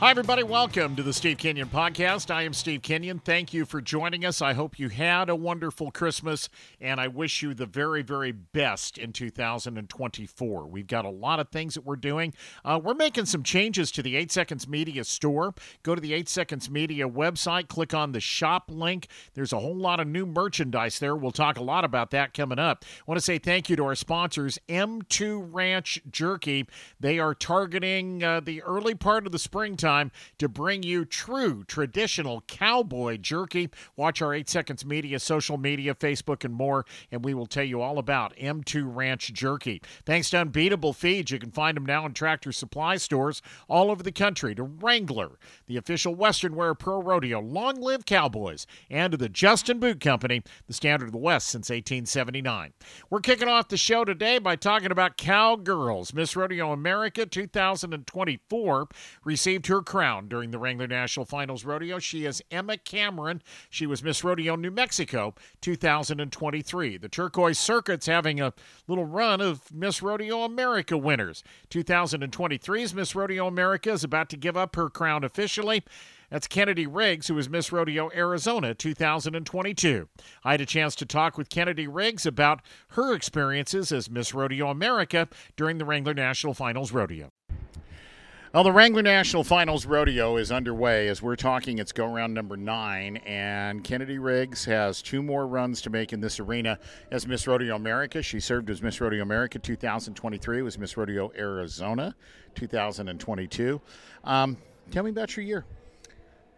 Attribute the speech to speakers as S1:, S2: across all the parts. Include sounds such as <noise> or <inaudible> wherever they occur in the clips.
S1: Hi, everybody. Welcome to the Steve Kenyon Podcast. I am Steve Kenyon. Thank you for joining us. I hope you had a wonderful Christmas, and I wish you the very, very best in 2024. We've got a lot of things that we're doing. Uh, we're making some changes to the 8 Seconds Media store. Go to the 8 Seconds Media website, click on the shop link. There's a whole lot of new merchandise there. We'll talk a lot about that coming up. I want to say thank you to our sponsors, M2 Ranch Jerky. They are targeting uh, the early part of the springtime time to bring you true traditional cowboy jerky. Watch our 8 Seconds Media, social media, Facebook, and more, and we will tell you all about M2 Ranch Jerky. Thanks to Unbeatable Feeds, you can find them now in tractor supply stores all over the country. To Wrangler, the official Western Wear Pro Rodeo, Long Live Cowboys, and to the Justin Boot Company, the standard of the West since 1879. We're kicking off the show today by talking about Cowgirls. Miss Rodeo America 2024 received her crown during the Wrangler National Finals Rodeo. She is Emma Cameron. She was Miss Rodeo New Mexico 2023. The Turquoise Circuit's having a little run of Miss Rodeo America winners. 2023's Miss Rodeo America is about to give up her crown officially. That's Kennedy Riggs, who was Miss Rodeo Arizona 2022. I had a chance to talk with Kennedy Riggs about her experiences as Miss Rodeo America during the Wrangler National Finals Rodeo. Well, the Wrangler National Finals Rodeo is underway as we're talking. It's go round number nine, and Kennedy Riggs has two more runs to make in this arena as Miss Rodeo America. She served as Miss Rodeo America 2023, was Miss Rodeo Arizona 2022. Um, tell me about your year.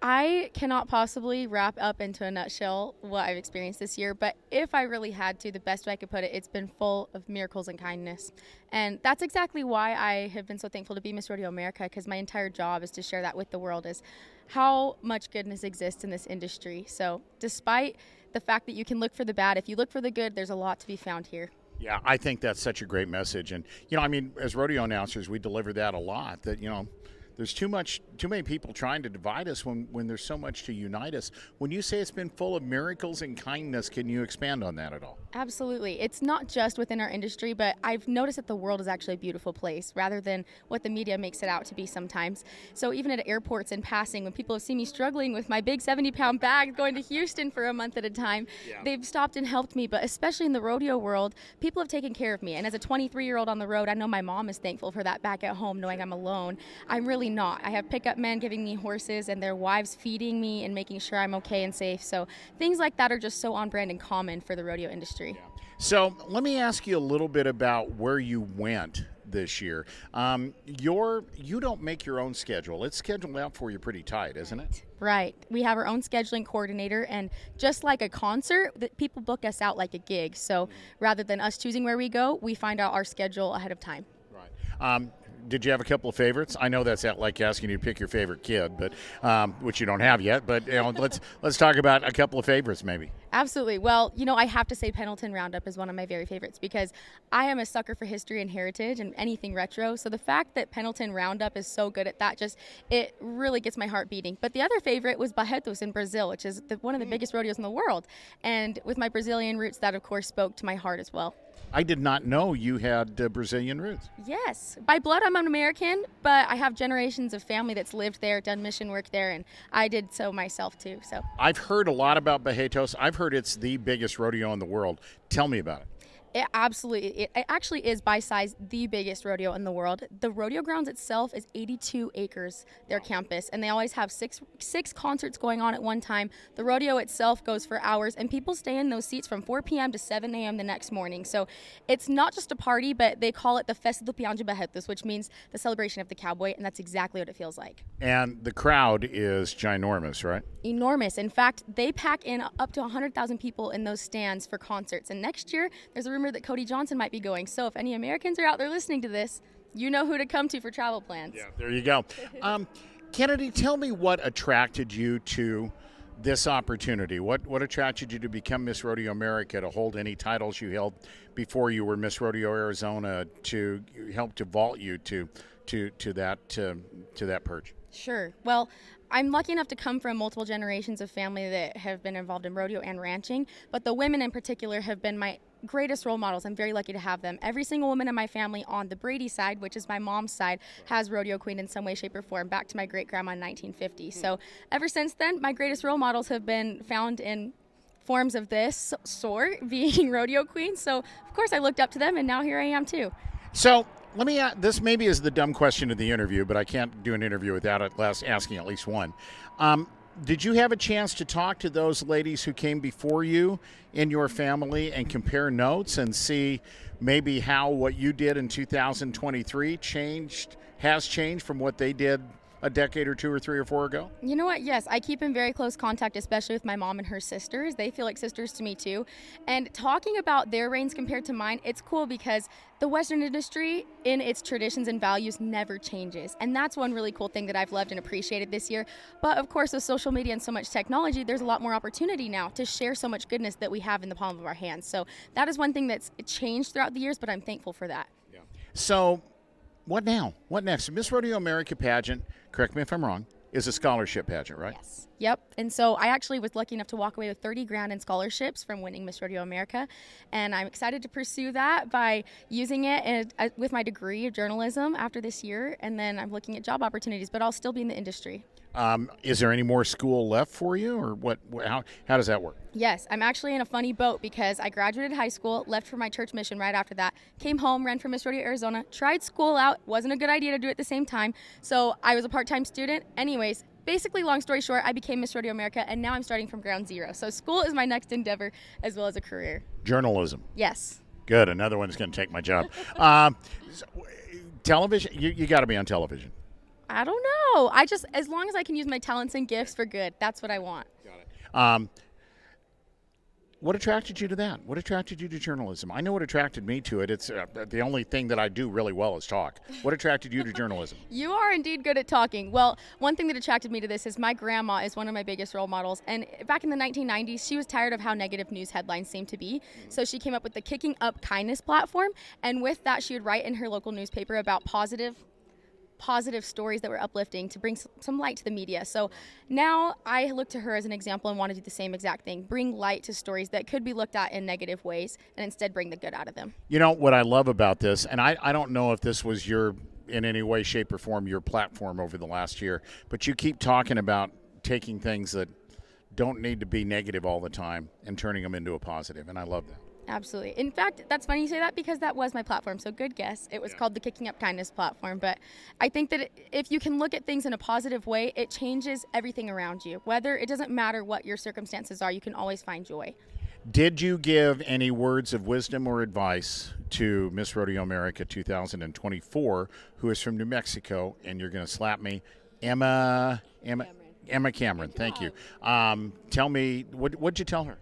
S2: I cannot possibly wrap up into a nutshell what I've experienced this year, but if I really had to, the best way I could put it, it's been full of miracles and kindness. And that's exactly why I have been so thankful to be Miss Rodeo America because my entire job is to share that with the world is how much goodness exists in this industry. So, despite the fact that you can look for the bad, if you look for the good, there's a lot to be found here.
S1: Yeah, I think that's such a great message. And, you know, I mean, as rodeo announcers, we deliver that a lot that, you know, there's too much too many people trying to divide us when when there's so much to unite us. When you say it's been full of miracles and kindness can you expand on that at all?
S2: Absolutely. It's not just within our industry but i've noticed that the world is actually a beautiful place rather than what the media makes it out to be sometimes. So even at airports in passing when people have seen me struggling with my big 70 pound bag going to houston for a month at a time yeah. they've stopped and helped me. But especially in the rodeo world people have taken care of me. And as a 23 year old on the road i know my mom is thankful for that back at home knowing i'm alone. I'm really really not. I have pickup men giving me horses and their wives feeding me and making sure I'm okay and safe. So things like that are just so on brand and common for the rodeo industry.
S1: So let me ask you a little bit about where you went this year. Um, your you don't make your own schedule; it's scheduled out for you pretty tight, isn't it?
S2: Right. We have our own scheduling coordinator, and just like a concert, that people book us out like a gig. So mm-hmm. rather than us choosing where we go, we find out our schedule ahead of time.
S1: Right. Um, did you have a couple of favorites? I know that's like asking you to pick your favorite kid, but um, which you don't have yet. But you know, let's <laughs> let's talk about a couple of favorites, maybe.
S2: Absolutely. Well, you know, I have to say Pendleton Roundup is one of my very favorites because I am a sucker for history and heritage and anything retro. So the fact that Pendleton Roundup is so good at that just it really gets my heart beating. But the other favorite was Barretos in Brazil, which is the, one of the mm. biggest rodeos in the world. And with my Brazilian roots, that of course spoke to my heart as well.
S1: I did not know you had uh, Brazilian roots.
S2: Yes. By blood, I'm an American, but I have generations of family that's lived there, done mission work there, and I did so myself too. So
S1: I've heard a lot about Barretos. I've heard it's the biggest rodeo in the world. Tell me about it.
S2: It absolutely, it actually is by size the biggest rodeo in the world. The rodeo grounds itself is 82 acres, their campus, and they always have six six concerts going on at one time. The rodeo itself goes for hours, and people stay in those seats from 4 p.m. to 7 a.m. the next morning. So it's not just a party, but they call it the Festa do Peão de Barretos, which means the celebration of the cowboy, and that's exactly what it feels like.
S1: And the crowd is ginormous, right?
S2: Enormous. In fact, they pack in up to 100,000 people in those stands for concerts. And next year, there's a rumor that Cody Johnson might be going. So if any Americans are out there listening to this, you know who to come to for travel plans.
S1: Yeah, there you go. <laughs> Um, Kennedy, tell me what attracted you to this opportunity. What what attracted you to become Miss Rodeo America to hold any titles you held before you were Miss Rodeo Arizona to help to vault you to to to that to, to that perch?
S2: Sure. Well, I'm lucky enough to come from multiple generations of family that have been involved in rodeo and ranching, but the women in particular have been my greatest role models. I'm very lucky to have them. Every single woman in my family on the Brady side, which is my mom's side, has rodeo queen in some way, shape, or form, back to my great grandma in 1950. So ever since then, my greatest role models have been found in forms of this sort, <laughs> being rodeo queens. So of course I looked up to them, and now here I am too.
S1: So let me. Ask, this maybe is the dumb question of the interview, but I can't do an interview without at least asking at least one. Um, did you have a chance to talk to those ladies who came before you in your family and compare notes and see maybe how what you did in 2023 changed has changed from what they did a decade or two or three or four ago?
S2: You know what? Yes, I keep in very close contact, especially with my mom and her sisters. They feel like sisters to me too. And talking about their reigns compared to mine, it's cool because the Western industry, in its traditions and values, never changes. And that's one really cool thing that I've loved and appreciated this year. But of course, with social media and so much technology, there's a lot more opportunity now to share so much goodness that we have in the palm of our hands. So that is one thing that's changed throughout the years, but I'm thankful for that.
S1: Yeah. So, what now? What next? Miss Rodeo America pageant correct me if I'm wrong, is a scholarship pageant, right?
S2: Yes. Yep. And so I actually was lucky enough to walk away with 30 grand in scholarships from winning Miss Rodeo America, and I'm excited to pursue that by using it in, uh, with my degree of journalism after this year, and then I'm looking at job opportunities, but I'll still be in the industry.
S1: Um, is there any more school left for you, or what? How, how does that work?
S2: Yes, I'm actually in a funny boat because I graduated high school, left for my church mission right after that, came home, ran for Miss Rodeo Arizona, tried school out, wasn't a good idea to do it at the same time, so I was a part-time student. Anyways, basically, long story short, I became Miss Rodeo America, and now I'm starting from ground zero. So school is my next endeavor as well as a career.
S1: Journalism.
S2: Yes.
S1: Good. Another one is going to take my job. <laughs> um, television. You, you got to be on television.
S2: I don't know. I just as long as I can use my talents and gifts for good, that's what I want.
S1: Got it. Um, what attracted you to that? What attracted you to journalism? I know what attracted me to it. It's uh, the only thing that I do really well is talk. What attracted you to journalism? <laughs>
S2: you are indeed good at talking. Well, one thing that attracted me to this is my grandma is one of my biggest role models. And back in the 1990s, she was tired of how negative news headlines seemed to be. So she came up with the Kicking Up Kindness platform. And with that, she would write in her local newspaper about positive positive stories that were uplifting to bring some light to the media. So now I look to her as an example and want to do the same exact thing bring light to stories that could be looked at in negative ways and instead bring the good out of them.
S1: You know, what I love about this, and I, I don't know if this was your, in any way, shape, or form, your platform over the last year, but you keep talking about taking things that don't need to be negative all the time and turning them into a positive, and I love that.
S2: Absolutely. In fact, that's funny you say that because that was my platform. So good guess. It was yeah. called the Kicking Up Kindness platform. But I think that if you can look at things in a positive way, it changes everything around you. Whether it doesn't matter what your circumstances are, you can always find joy.
S1: Did you give any words of wisdom or advice to Miss Rodeo America 2024, who is from New Mexico, and you're going to slap me, Emma Emma Cameron. Emma Cameron? Thank you. Um, tell me, what what'd you tell her?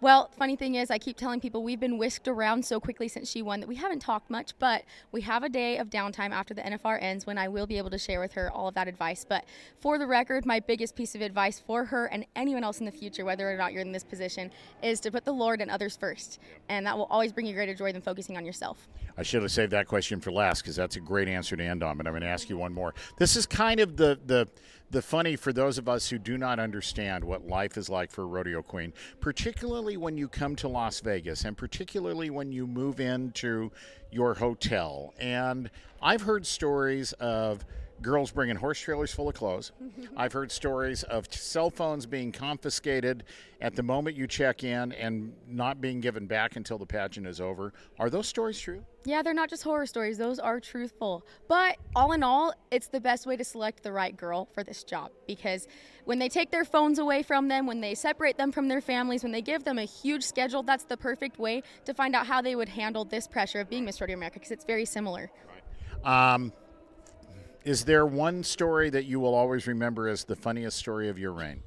S2: Well, funny thing is, I keep telling people we've been whisked around so quickly since she won that we haven't talked much, but we have a day of downtime after the NFR ends when I will be able to share with her all of that advice. But for the record, my biggest piece of advice for her and anyone else in the future, whether or not you're in this position, is to put the Lord and others first. And that will always bring you greater joy than focusing on yourself.
S1: I should have saved that question for last because that's a great answer to end on, but I'm going to ask you one more. This is kind of the, the, the funny for those of us who do not understand what life is like for a rodeo queen, particularly when you come to Las Vegas and particularly when you move into your hotel. And I've heard stories of girls bringing horse trailers full of clothes. <laughs> I've heard stories of cell phones being confiscated at the moment you check in and not being given back until the pageant is over. Are those stories true?
S2: Yeah, they're not just horror stories, those are truthful. But all in all, it's the best way to select the right girl for this job because when they take their phones away from them, when they separate them from their families, when they give them a huge schedule, that's the perfect way to find out how they would handle this pressure of being Miss Rodeo America because it's very similar.
S1: Right. Um, is there one story that you will always remember as the funniest story of your reign?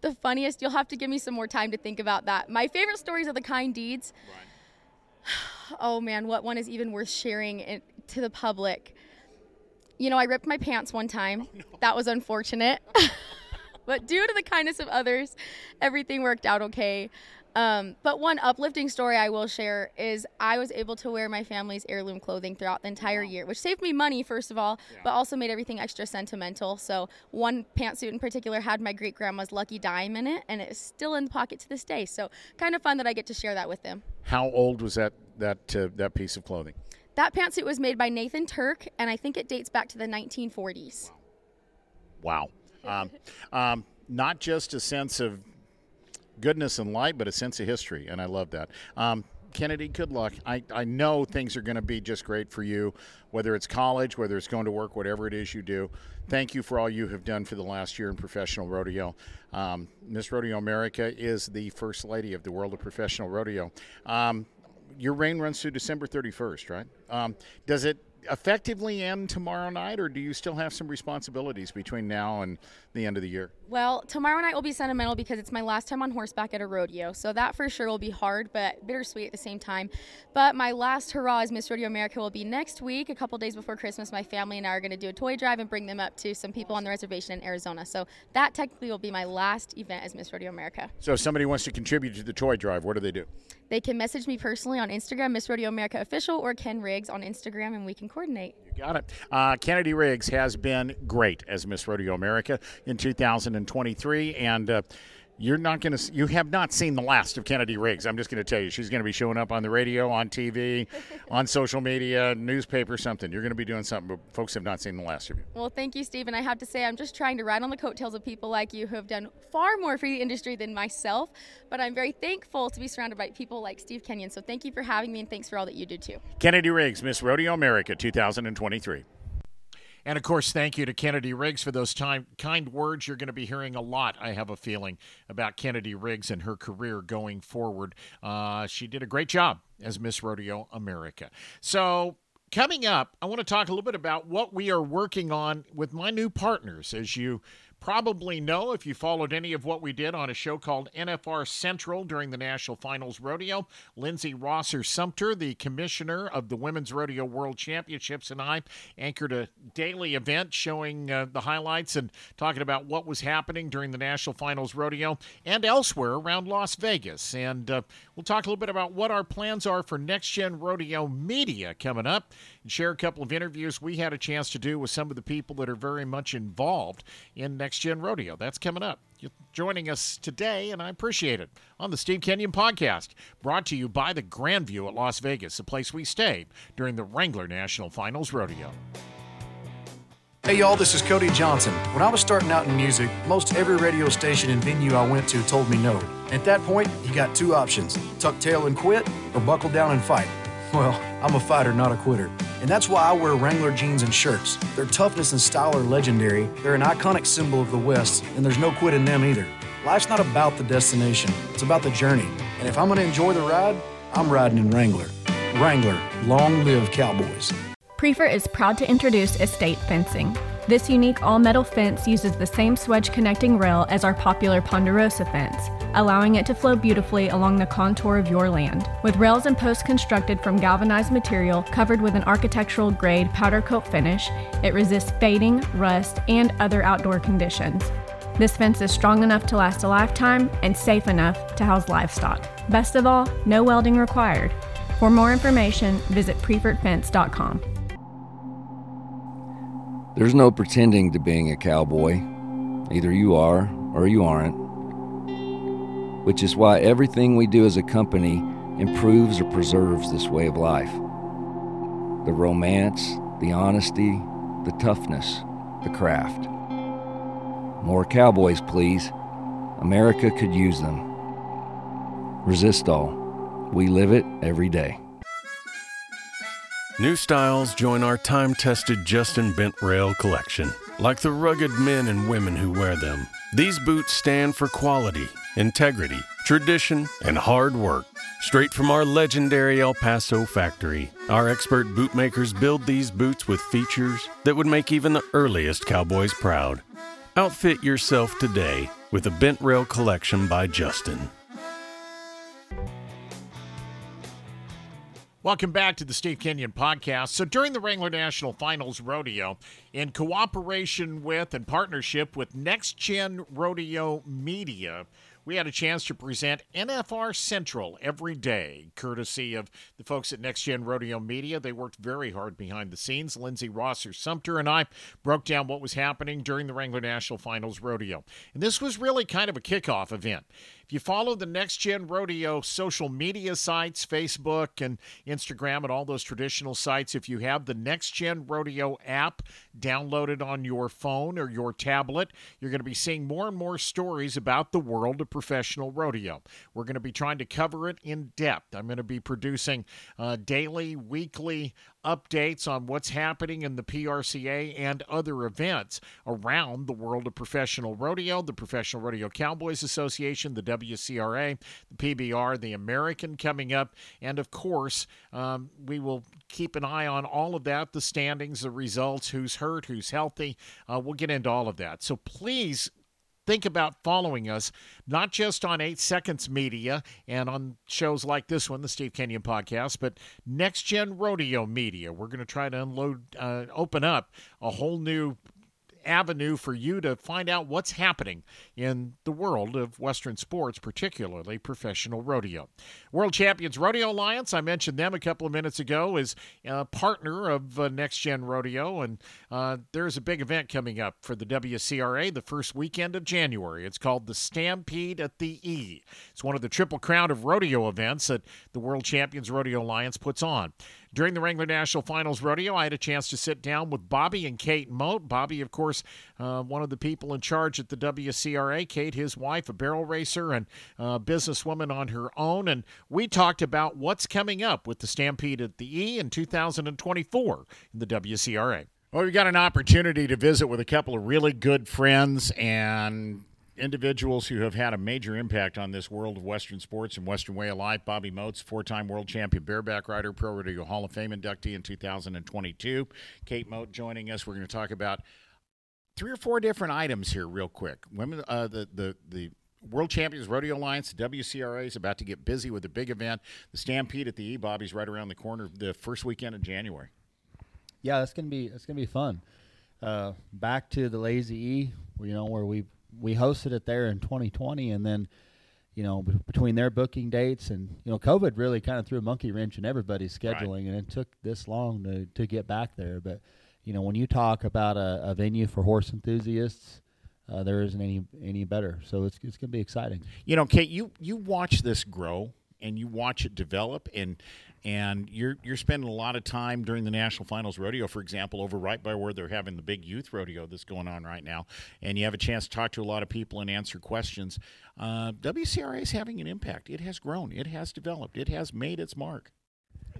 S2: The funniest, you'll have to give me some more time to think about that. My favorite stories are the kind deeds. Right. Oh man, what one is even worth sharing it, to the public? You know, I ripped my pants one time. Oh, no. That was unfortunate. <laughs> but due to the kindness of others, everything worked out okay. Um, but one uplifting story I will share is I was able to wear my family's heirloom clothing throughout the entire year, which saved me money, first of all, yeah. but also made everything extra sentimental. So, one pantsuit in particular had my great grandma's lucky dime in it, and it is still in the pocket to this day. So, kind of fun that I get to share that with them.
S1: How old was that, that, uh, that piece of clothing?
S2: That pantsuit was made by Nathan Turk, and I think it dates back to the 1940s.
S1: Wow. Um, um, not just a sense of goodness and light, but a sense of history, and I love that. Um, Kennedy, good luck. I, I know things are going to be just great for you, whether it's college, whether it's going to work, whatever it is you do. Thank you for all you have done for the last year in professional rodeo. Um, Miss Rodeo America is the first lady of the world of professional rodeo. Um, your reign runs through December 31st, right? Um, does it effectively end tomorrow night, or do you still have some responsibilities between now and the end of the year?
S2: Well, tomorrow night will be sentimental because it's my last time on horseback at a rodeo, so that for sure will be hard, but bittersweet at the same time. But my last hurrah as Miss Rodeo America will be next week, a couple days before Christmas. My family and I are going to do a toy drive and bring them up to some people on the reservation in Arizona. So that technically will be my last event as Miss Rodeo America.
S1: So if somebody wants to contribute to the toy drive, what do they do?
S2: They can message me personally on Instagram, Miss Rodeo America Official, or Ken Riggs on Instagram, and we can coordinate.
S1: Got it. Uh, Kennedy Riggs has been great as Miss Rodeo America in 2023, and uh, you're not going to you have not seen the last of Kennedy Riggs. I'm just going to tell you she's going to be showing up on the radio, on TV, <laughs> on social media, newspaper, something. You're going to be doing something, but folks have not seen the last of you.
S2: Well, thank you, Steve. And I have to say, I'm just trying to ride on the coattails of people like you who have done far more for the industry than myself. But I'm very thankful to be surrounded by people like Steve Kenyon. So thank you for having me, and thanks for all that you do too.
S1: Kennedy Riggs, Miss Rodeo America 2023. And of course, thank you to Kennedy Riggs for those time, kind words. You're going to be hearing a lot, I have a feeling, about Kennedy Riggs and her career going forward. Uh, she did a great job as Miss Rodeo America. So, coming up, I want to talk a little bit about what we are working on with my new partners. As you probably know if you followed any of what we did on a show called NFR Central during the National Finals Rodeo. Lindsay Rosser Sumter, the commissioner of the Women's Rodeo World Championships, and I anchored a daily event showing uh, the highlights and talking about what was happening during the National Finals Rodeo and elsewhere around Las Vegas. And uh, we'll talk a little bit about what our plans are for Next Gen Rodeo Media coming up and share a couple of interviews we had a chance to do with some of the people that are very much involved in Next Gen Rodeo. That's coming up. You're joining us today, and I appreciate it on the Steve Kenyon podcast, brought to you by the Grandview at Las Vegas, the place we stayed during the Wrangler National Finals Rodeo.
S3: Hey y'all, this is Cody Johnson. When I was starting out in music, most every radio station and venue I went to told me no. At that point, you got two options tuck tail and quit, or buckle down and fight. Well, I'm a fighter, not a quitter. And that's why I wear Wrangler jeans and shirts. Their toughness and style are legendary. They're an iconic symbol of the West, and there's no quit in them either. Life's not about the destination, it's about the journey. And if I'm going to enjoy the ride, I'm riding in Wrangler. Wrangler, long live cowboys.
S4: Priefert is proud to introduce estate fencing. This unique all metal fence uses the same swedge connecting rail as our popular Ponderosa fence, allowing it to flow beautifully along the contour of your land. With rails and posts constructed from galvanized material covered with an architectural grade powder coat finish, it resists fading, rust, and other outdoor conditions. This fence is strong enough to last a lifetime and safe enough to house livestock. Best of all, no welding required. For more information, visit priefertfence.com.
S5: There's no pretending to being a cowboy. Either you are or you aren't. Which is why everything we do as a company improves or preserves this way of life. The romance, the honesty, the toughness, the craft. More cowboys, please. America could use them. Resistol. We live it every day.
S6: New styles join our time tested Justin Bent Rail collection. Like the rugged men and women who wear them, these boots stand for quality, integrity, tradition, and hard work. Straight from our legendary El Paso factory, our expert bootmakers build these boots with features that would make even the earliest cowboys proud. Outfit yourself today with a Bent Rail collection by Justin.
S1: Welcome back to the Steve Kenyon podcast. So, during the Wrangler National Finals Rodeo, in cooperation with and partnership with Next Gen Rodeo Media, we had a chance to present NFR Central every day, courtesy of the folks at Next Gen Rodeo Media. They worked very hard behind the scenes. Lindsey Rosser Sumter and I broke down what was happening during the Wrangler National Finals Rodeo. And this was really kind of a kickoff event. If you follow the Next Gen Rodeo social media sites, Facebook and Instagram, and all those traditional sites, if you have the Next Gen Rodeo app downloaded on your phone or your tablet, you're going to be seeing more and more stories about the world of professional rodeo. We're going to be trying to cover it in depth. I'm going to be producing uh, daily, weekly updates on what's happening in the PRCA and other events around the world of professional rodeo, the Professional Rodeo Cowboys Association, the WCRA, the PBR, the American coming up, and of course, um, we will keep an eye on all of that the standings, the results, who's hurt, who's healthy. Uh, we'll get into all of that. So please think about following us, not just on 8 Seconds Media and on shows like this one, the Steve Kenyon podcast, but Next Gen Rodeo Media. We're going to try to unload, uh, open up a whole new avenue for you to find out what's happening in the world of Western sports, particularly professional rodeo. World Champions Rodeo Alliance, I mentioned them a couple of minutes ago, is a partner of uh, Next Gen Rodeo, and uh, there's a big event coming up for the WCRA the first weekend of January. It's called the Stampede at the E. It's one of the Triple Crown of rodeo events that the World Champions Rodeo Alliance puts on. During the Wrangler National Finals Rodeo, I had a chance to sit down with Bobby and Kate Mote. Bobby, of course, uh, one of the people in charge at the WCRA. Kate, his wife, a barrel racer and uh, businesswoman on her own. And we talked about what's coming up with the Stampede at the E in 2024 in the WCRA. Well, we got an opportunity to visit with a couple of really good friends and individuals who have had a major impact on this world of Western sports and Western way of life. Bobby Mote's, four-time world champion bareback rider, Pro Rodeo Hall of Fame inductee in 2022. Kate Mote joining us. We're going to talk about three or four different items here, real quick. Women, uh, the the the World Champions Rodeo Alliance, WCRA is about to get busy with a big event. The Stampede at the E Bobby's right around the corner the first weekend of January.
S7: Yeah, that's gonna be it's gonna be fun. Uh, back to the Lazy E, you know, where we we hosted it there in 2020, and then you know b- between their booking dates and you know COVID really kind of threw a monkey wrench in everybody's scheduling, and it took this long to to get back there. But you know when you talk about a, a venue for horse enthusiasts. Uh, there isn't any any better, so it's it's going to be exciting.
S1: You know, Kate, you you watch this grow and you watch it develop, and and you're you're spending a lot of time during the national finals rodeo, for example, over right by where they're having the big youth rodeo that's going on right now, and you have a chance to talk to a lot of people and answer questions. Uh, WCRA is having an impact. It has grown. It has developed. It has made its mark.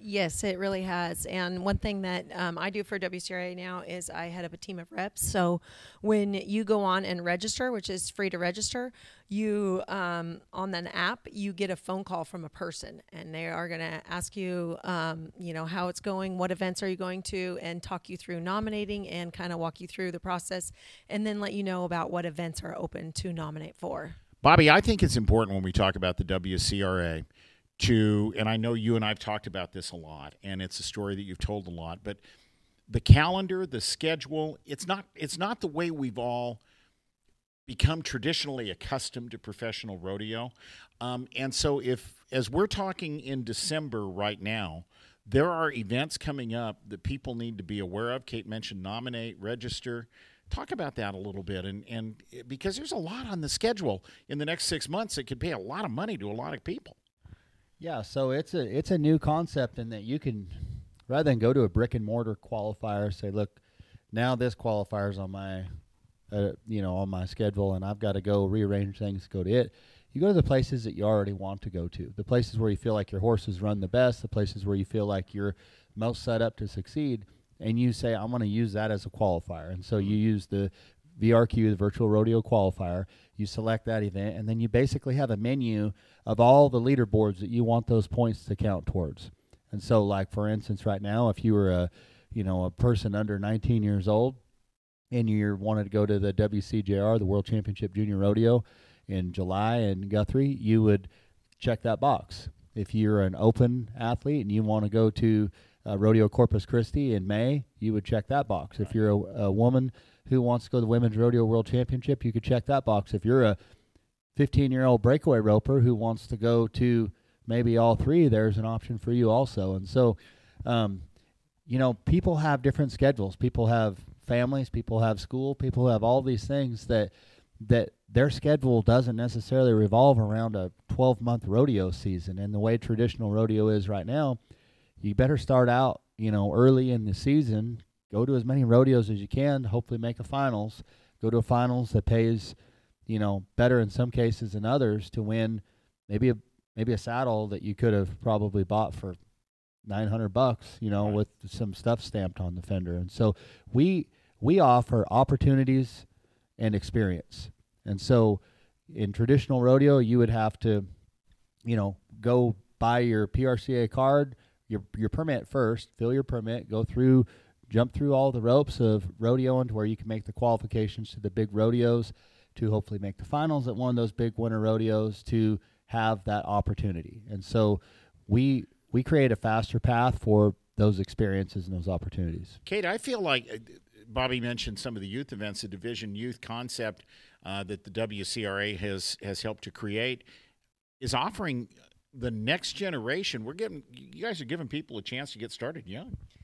S8: Yes, it really has. And one thing that um, I do for WCRA now is I head up a team of reps. So when you go on and register, which is free to register, you um, on an app you get a phone call from a person, and they are going to ask you, um, you know, how it's going, what events are you going to, and talk you through nominating and kind of walk you through the process, and then let you know about what events are open to nominate for.
S1: Bobby, I think it's important when we talk about the WCRA to, and I know you and I've talked about this a lot, and it's a story that you've told a lot, but the calendar, the schedule, it's not it's not the way we've all become traditionally accustomed to professional rodeo. Um, and so if as we're talking in December right now, there are events coming up that people need to be aware of. Kate mentioned nominate, register. Talk about that a little bit, and and because there's a lot on the schedule in the next six months, it could pay a lot of money to a lot of people.
S7: Yeah, so it's a it's a new concept in that you can rather than go to a brick and mortar qualifier, say, look, now this qualifier's on my uh, you know on my schedule, and I've got to go rearrange things to go to it. You go to the places that you already want to go to, the places where you feel like your horses run the best, the places where you feel like you're most set up to succeed, and you say, I'm going to use that as a qualifier. And so you use the VRQ, the Virtual Rodeo Qualifier. You select that event, and then you basically have a menu of all the leaderboards that you want those points to count towards. And so, like for instance, right now, if you were a, you know, a person under 19 years old, and you wanted to go to the WCJR, the World Championship Junior Rodeo, in July in Guthrie, you would check that box. If you're an open athlete and you want to go to uh, Rodeo Corpus Christi in May, you would check that box. If you're a, a woman who wants to go to the Women's Rodeo World Championship, you could check that box. If you're a 15 year old breakaway roper who wants to go to maybe all three, there's an option for you also. And so, um, you know, people have different schedules. People have families. People have school. People have all these things that that their schedule doesn't necessarily revolve around a 12 month rodeo season. And the way traditional rodeo is right now, you better start out, you know, early in the season. Go to as many rodeos as you can. Hopefully, make a finals. Go to a finals that pays, you know, better in some cases than others to win maybe a maybe a saddle that you could have probably bought for 900 bucks, you know, right. with some stuff stamped on the fender. And so we we offer opportunities and experience. And so in traditional rodeo, you would have to, you know, go buy your PRCA card, your your permit first, fill your permit, go through jump through all the ropes of rodeoing to where you can make the qualifications to the big rodeos to hopefully make the finals at one of those big winter rodeos to have that opportunity. And so we we create a faster path for those experiences and those opportunities.
S1: Kate, I feel like uh, Bobby mentioned some of the youth events, the Division Youth concept uh, that the WCRA has has helped to create is offering the next generation. We're getting you guys are giving people a chance to get started young.
S8: Yeah,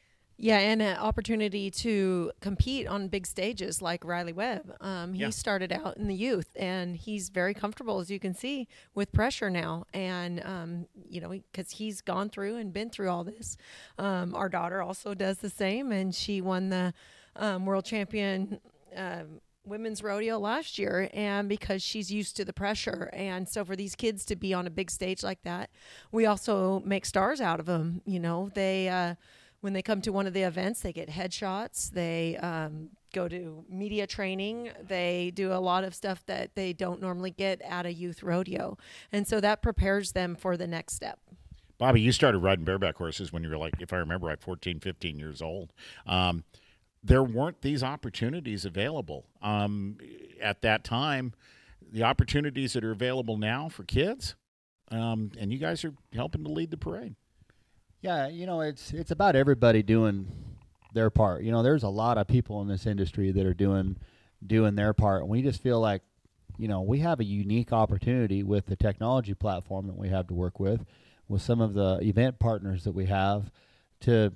S8: and an opportunity to compete on big stages like Riley Webb. Um, he yeah. started out in the youth, and he's very comfortable, as you can see, with pressure now. And um, you know, because he's gone through and been through all this. Um, our daughter also does the same, and she won the um, world champion. Um, women's rodeo last year and because she's used to the pressure and so for these kids to be on a big stage like that we also make stars out of them you know they uh, when they come to one of the events, they get headshots. They um, go to media training. They do a lot of stuff that they don't normally get at a youth rodeo. And so that prepares them for the next step.
S1: Bobby, you started riding bareback horses when you were like, if I remember right, 14, 15 years old. Um, there weren't these opportunities available um, at that time. The opportunities that are available now for kids, um, and you guys are helping to lead the parade.
S7: Yeah, you know, it's it's about everybody doing their part. You know, there's a lot of people in this industry that are doing doing their part. And we just feel like, you know, we have a unique opportunity with the technology platform that we have to work with, with some of the event partners that we have to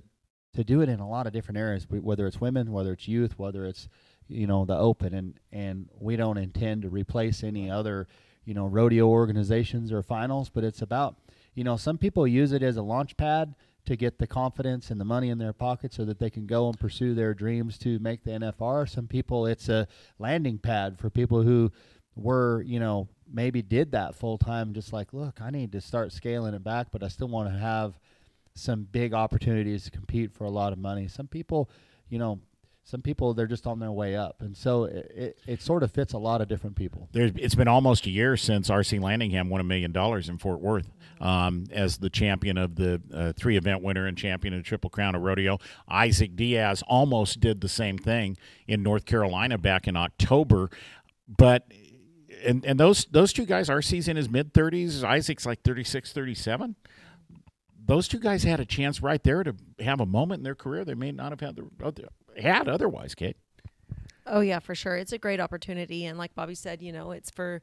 S7: to do it in a lot of different areas, whether it's women, whether it's youth, whether it's you know the open, and and we don't intend to replace any other you know rodeo organizations or finals, but it's about you know, some people use it as a launch pad to get the confidence and the money in their pocket so that they can go and pursue their dreams to make the NFR. Some people, it's a landing pad for people who were, you know, maybe did that full time, just like, look, I need to start scaling it back, but I still want to have some big opportunities to compete for a lot of money. Some people, you know, some people they're just on their way up. And so it, it, it, sort of fits a lot of different people.
S1: There's, it's been almost a year since rc landingham won a million dollars in fort worth um, as the champion of the uh, three event winner and champion of the triple crown of rodeo. Isaac diaz almost did the same thing in north carolina back in october. But and, and those those two guys rc's in his mid 30s isaac's like 36 37 those two guys had a chance right there to have a moment in their career they may not have had the had otherwise, Kate.
S8: Oh yeah, for sure. It's a great opportunity, and like Bobby said, you know, it's for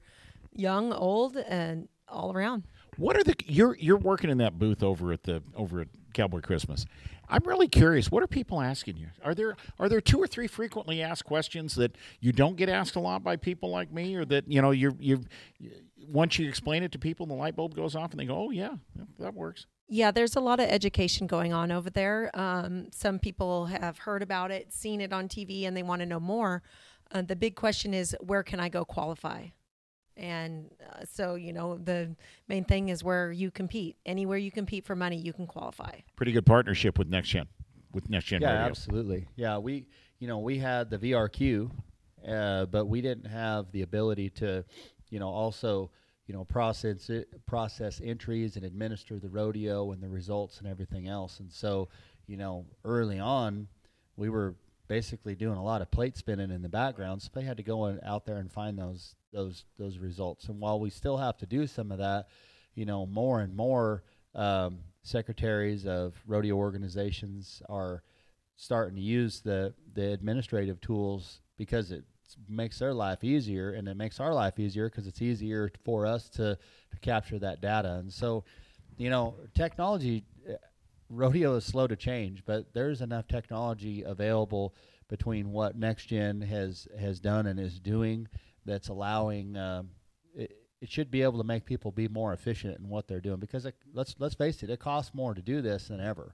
S8: young, old, and all around.
S1: What are the you're you're working in that booth over at the over at Cowboy Christmas? I'm really curious. What are people asking you? Are there are there two or three frequently asked questions that you don't get asked a lot by people like me, or that you know you you once you explain it to people, the light bulb goes off and they go, "Oh yeah, that works."
S8: Yeah, there's a lot of education going on over there. Um, some people have heard about it, seen it on TV, and they want to know more. Uh, the big question is, where can I go qualify? And uh, so, you know, the main thing is where you compete. Anywhere you compete for money, you can qualify.
S1: Pretty good partnership with Next Gen, with Next Gen.
S7: Yeah,
S1: Radio.
S7: absolutely. Yeah, we, you know, we had the VRQ, uh, but we didn't have the ability to, you know, also you know, process it, process entries and administer the rodeo and the results and everything else. And so, you know, early on, we were basically doing a lot of plate spinning in the background. So they had to go in, out there and find those those those results. And while we still have to do some of that, you know, more and more um, secretaries of rodeo organizations are starting to use the the administrative tools because it makes their life easier, and it makes our life easier because it's easier for us to, to capture that data. And so, you know, technology, rodeo is slow to change, but there's enough technology available between what next gen has has done and is doing that's allowing. Um, it, it should be able to make people be more efficient in what they're doing because it, let's let's face it, it costs more to do this than ever,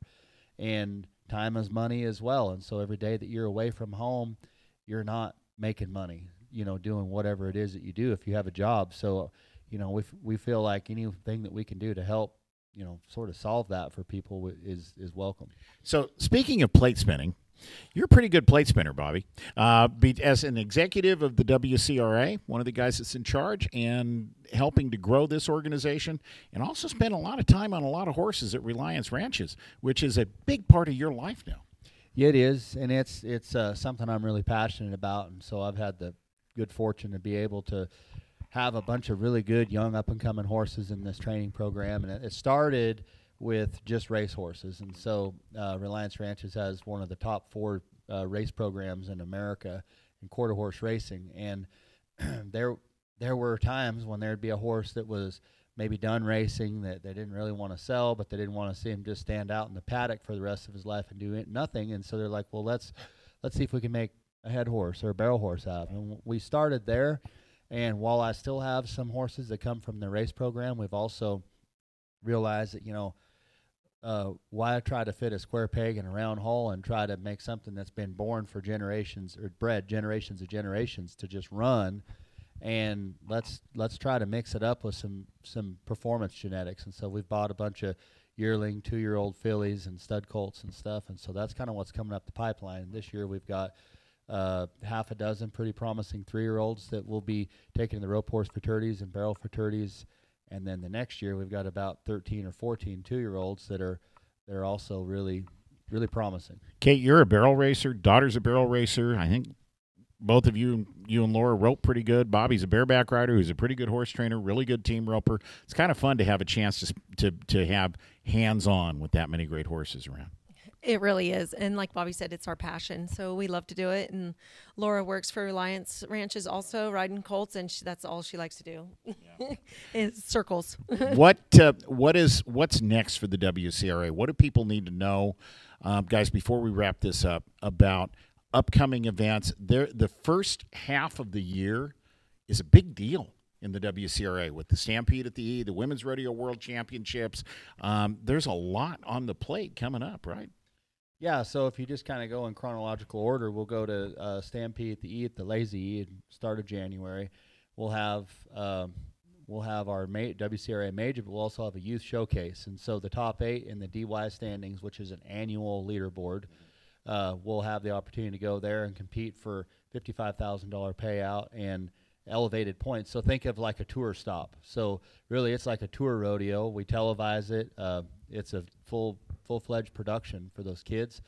S7: and time is money as well. And so every day that you're away from home, you're not making money, you know, doing whatever it is that you do if you have a job. So, you know, we we feel like anything that we can do to help, you know, sort of solve that for people is is welcome.
S1: So, speaking of plate spinning, you're a pretty good plate spinner, Bobby. Uh, be, as an executive of the WCRA, one of the guys that's in charge and helping to grow this organization, and also spend a lot of time on a lot of horses at Reliance Ranches, which is a big part of your life now.
S7: Yeah, it is, and it's it's uh, something I'm really passionate about, and so I've had the good fortune to be able to have a bunch of really good young up and coming horses in this training program, and it, it started with just race horses, and so uh, Reliance Ranches has one of the top four uh, race programs in America in quarter horse racing, and <clears throat> there there were times when there'd be a horse that was maybe done racing that they didn't really want to sell, but they didn't want to see him just stand out in the paddock for the rest of his life and do nothing. And so they're like, well, let's let's see if we can make a head horse or a barrel horse out. Of and we started there. And while I still have some horses that come from the race program, we've also realized that you know uh, why I try to fit a square peg in a round hole and try to make something that's been born for generations or bred generations of generations to just run and let's let's try to mix it up with some some performance genetics. And so we've bought a bunch of yearling, two year old fillies and stud colts and stuff. And so that's kind of what's coming up the pipeline. This year we've got uh, half a dozen pretty promising three year olds that will be taking the rope horse fraternities and barrel fraternities. And then the next year we've got about 13 or 14 two year olds that are that are also really really promising.
S1: Kate, you're a barrel racer. Daughter's a barrel racer. I think both of you, you and Laura, rope pretty good. Bobby's a bareback rider who's a pretty good horse trainer, really good team roper. It's kind of fun to have a chance to to to have hands on with that many great horses around.
S8: It really is. And like Bobby said, it's our passion. So we love to do it. And Laura works for Reliance Ranches also, riding colts, and she, that's all she likes to do. Yeah. <laughs> circles. <laughs>
S1: what uh, what is what's next for the WCRA? What do people need to know, um, guys? Before we wrap this up, about upcoming events. There, the first half of the year is a big deal in the WCRA with the Stampede at the E, the Women's Rodeo World Championships. Um, there's a lot on the plate coming up, right?
S7: Yeah, so if you just kind of go in chronological order, we'll go to uh, Stampede the E at the Lazy E start of January. We'll have um, we'll have our ma- WCRA major, but we'll also have a youth showcase. And so the top eight in the DY standings, which is an annual leaderboard, uh, we'll have the opportunity to go there and compete for $55,000 payout and elevated points. So think of like a tour stop. So really, it's like a tour rodeo. We televise it. Uh, it's a full full fledged production for those kids,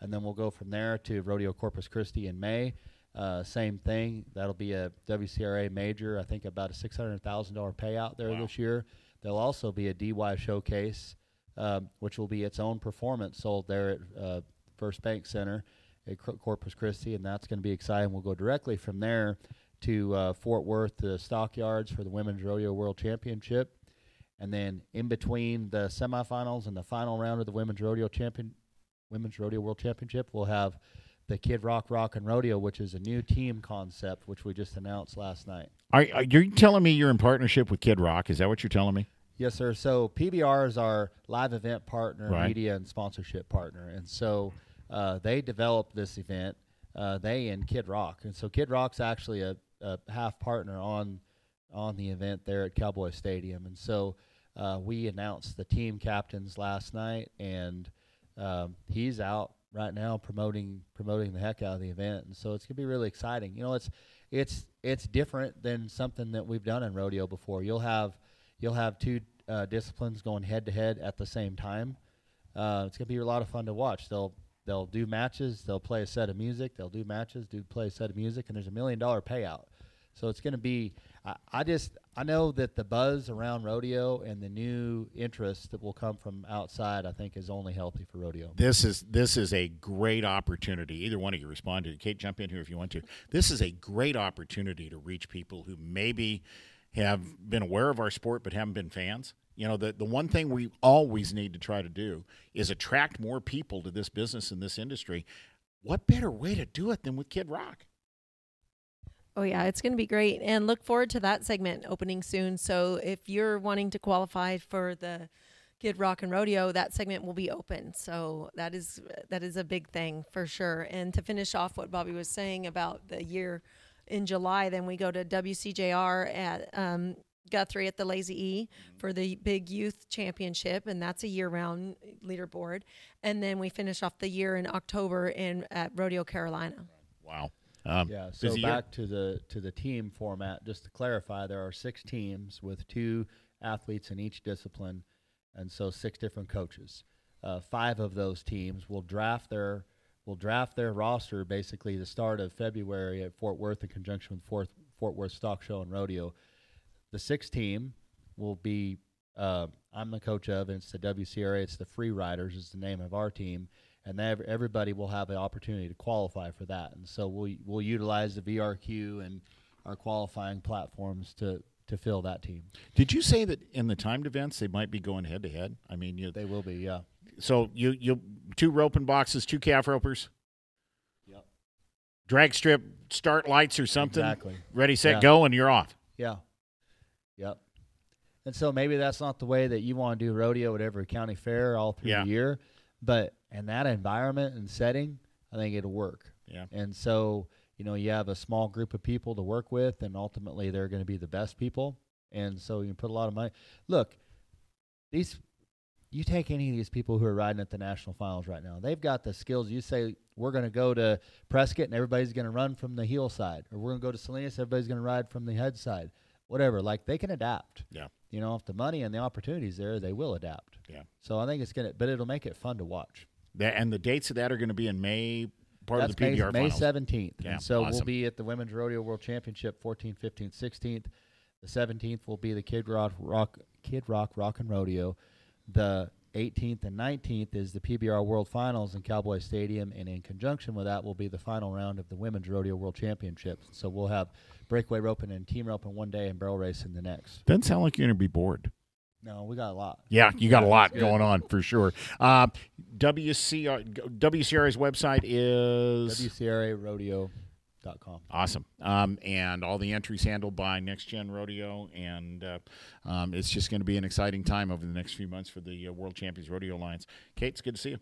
S7: and then we'll go from there to Rodeo Corpus Christi in May. Uh, same thing. That'll be a WCRA major. I think about a six hundred thousand dollar payout there wow. this year. There'll also be a DY showcase, um, which will be its own performance sold there at uh, First Bank Center at Corpus Christi, and that's going to be exciting. We'll go directly from there to uh, Fort Worth, the stockyards for the Women's Rodeo World Championship. And then in between the semifinals and the final round of the Women's Rodeo Champion, Women's Rodeo World Championship, we'll have the Kid Rock Rock and Rodeo, which is a new team concept, which we just announced last night.
S1: Are, are you telling me you're in partnership with Kid Rock? Is that what you're telling me?
S7: Yes, sir. So PBR is our live event partner, right. media and sponsorship partner, and so uh, they developed this event. Uh, they and Kid Rock, and so Kid Rock's actually a, a, half partner on on the event there at Cowboy Stadium, and so uh, we announced the team captains last night, and um, he's out right now promoting promoting the heck out of the event, and so it's gonna be really exciting. You know, it's it's it's different than something that we've done in rodeo before. You'll have you'll have two uh, disciplines going head to head at the same time. Uh, it's gonna be a lot of fun to watch. They'll they'll do matches, they'll play a set of music, they'll do matches, do play a set of music, and there's a million dollar payout. So it's going to be. I, I just I know that the buzz around rodeo and the new interest that will come from outside, I think, is only healthy for rodeo.
S1: This is this is a great opportunity. Either one of you respond to. Kate, jump in here if you want to. This is a great opportunity to reach people who maybe have been aware of our sport but haven't been fans. You know, the, the one thing we always need to try to do is attract more people to this business and this industry. What better way to do it than with Kid Rock?
S8: Oh yeah, it's going to be great, and look forward to that segment opening soon. So if you're wanting to qualify for the Kid Rock and Rodeo, that segment will be open. So that is that is a big thing for sure. And to finish off what Bobby was saying about the year in July, then we go to WCJR at um, Guthrie at the Lazy E for the big youth championship, and that's a year-round leaderboard. And then we finish off the year in October in at Rodeo Carolina.
S1: Wow. Um,
S7: Yeah. So
S1: busy year.
S7: back to the to the team format. Just to clarify, there are six teams with two athletes in each discipline, and so six different coaches. Uh, five of those teams will draft their will draft their roster basically the start of February at Fort Worth in conjunction with Fort Fort Worth Stock Show and Rodeo. The sixth team will be uh, I'm the coach of, and it's the WCRA. It's the Free Riders is the name of our team, and they, everybody will have the opportunity to qualify for that. And so we'll we'll utilize the VRQ and our qualifying platforms to to fill that team.
S1: Did you say that in the timed events they might be going head to head? I mean, you,
S7: They will be, yeah.
S1: so you you two roping boxes, two calf ropers,
S7: Yep.
S1: drag strip, start lights or something.
S7: Exactly.
S1: Ready, set,
S7: Yeah.
S1: go, and you're off.
S7: Yeah. Yep. And so maybe that's not the way that you want to do rodeo at every county fair all through
S1: Yeah.
S7: the year, but in that environment and setting, I think it'll work.
S1: Yeah.
S7: And so, you know, you have a small group of people to work with, and ultimately they're going to be the best people. And so you put a lot of money. Look, these, you take any of these people who are riding at the national finals right now, they've got the skills. You say, we're going to go to Prescott and everybody's going to run from the heel side, or we're going to go to Salinas, everybody's going to ride from the head side, whatever. Like they can adapt.
S1: Yeah.
S7: You know, if the money and the opportunities there, they will adapt.
S1: Yeah.
S7: So I think it's going to, but it'll make it fun to watch.
S1: That, and the dates of that are going to be in May, part
S7: That's
S1: of the PBR
S7: May, May 17th.
S1: Yeah,
S7: and so we'll be at the Women's Rodeo World Championship 14th, 15th, 16th. The 17th will be the Kid Rock, Rock Kid Rock Rock and Rodeo. The 18th and 19th is the PBR World Finals in Cowboy Stadium, and in conjunction with that will be the final round of the Women's Rodeo World Championships. So we'll have breakaway roping and team roping one day and barrel racing the next.
S1: Doesn't sound like you're going to be bored.
S7: No, we got a lot.
S1: Yeah, you got a lot going on for sure. Uh, WCR, WCRA's website is
S7: WCRARodeo.com.
S1: awesome, um, and all the entries handled by Next Gen Rodeo, and uh, um, it's just going to be an exciting time over the next few months for the uh, World Champions Rodeo Alliance. Kate, it's good to see you.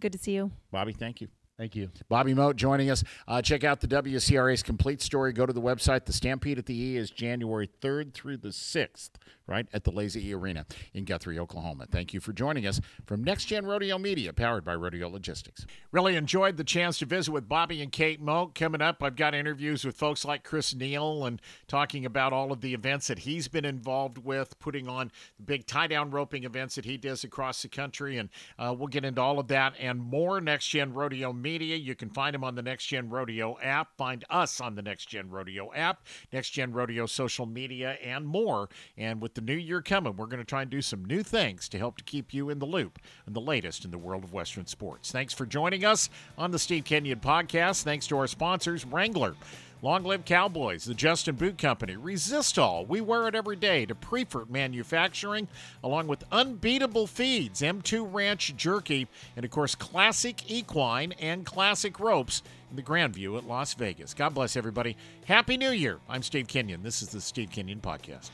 S8: Good to see you.
S1: Bobby, thank you.
S7: Thank you.
S1: Bobby Mote joining us. Uh, check out the WCRA's complete story. Go to the website. The Stampede at the E is January 3rd through the 6th, right, at the Lazy E Arena in Guthrie, Oklahoma. Thank you for joining us from Next Gen Rodeo Media, powered by Rodeo Logistics. Really enjoyed the chance to visit with Bobby and Kate Mote. Coming up, I've got interviews with folks like Chris Neal and talking about all of the events that he's been involved with, putting on the big tie down roping events that he does across the country. And uh, we'll get into all of that and more. Next Gen Rodeo Media. You can find him on the Next Gen Rodeo app. Find us on the Next Gen Rodeo app, Next Gen Rodeo social media, and more. And with the new year coming, we're going to try and do some new things to help to keep you in the loop and the latest in the world of Western sports. Thanks for joining us on the Steve Kenyon podcast. Thanks to our sponsors, Wrangler. Long live Cowboys, the Justin Boot Company, Resistol, we wear it every day, to Priefert Manufacturing, along with unbeatable feeds, M2 Ranch Jerky, and of course, Classic Equine and Classic Ropes in the Grand View at Las Vegas. God bless everybody. Happy New Year. I'm Steve Kenyon. This is the Steve Kenyon Podcast.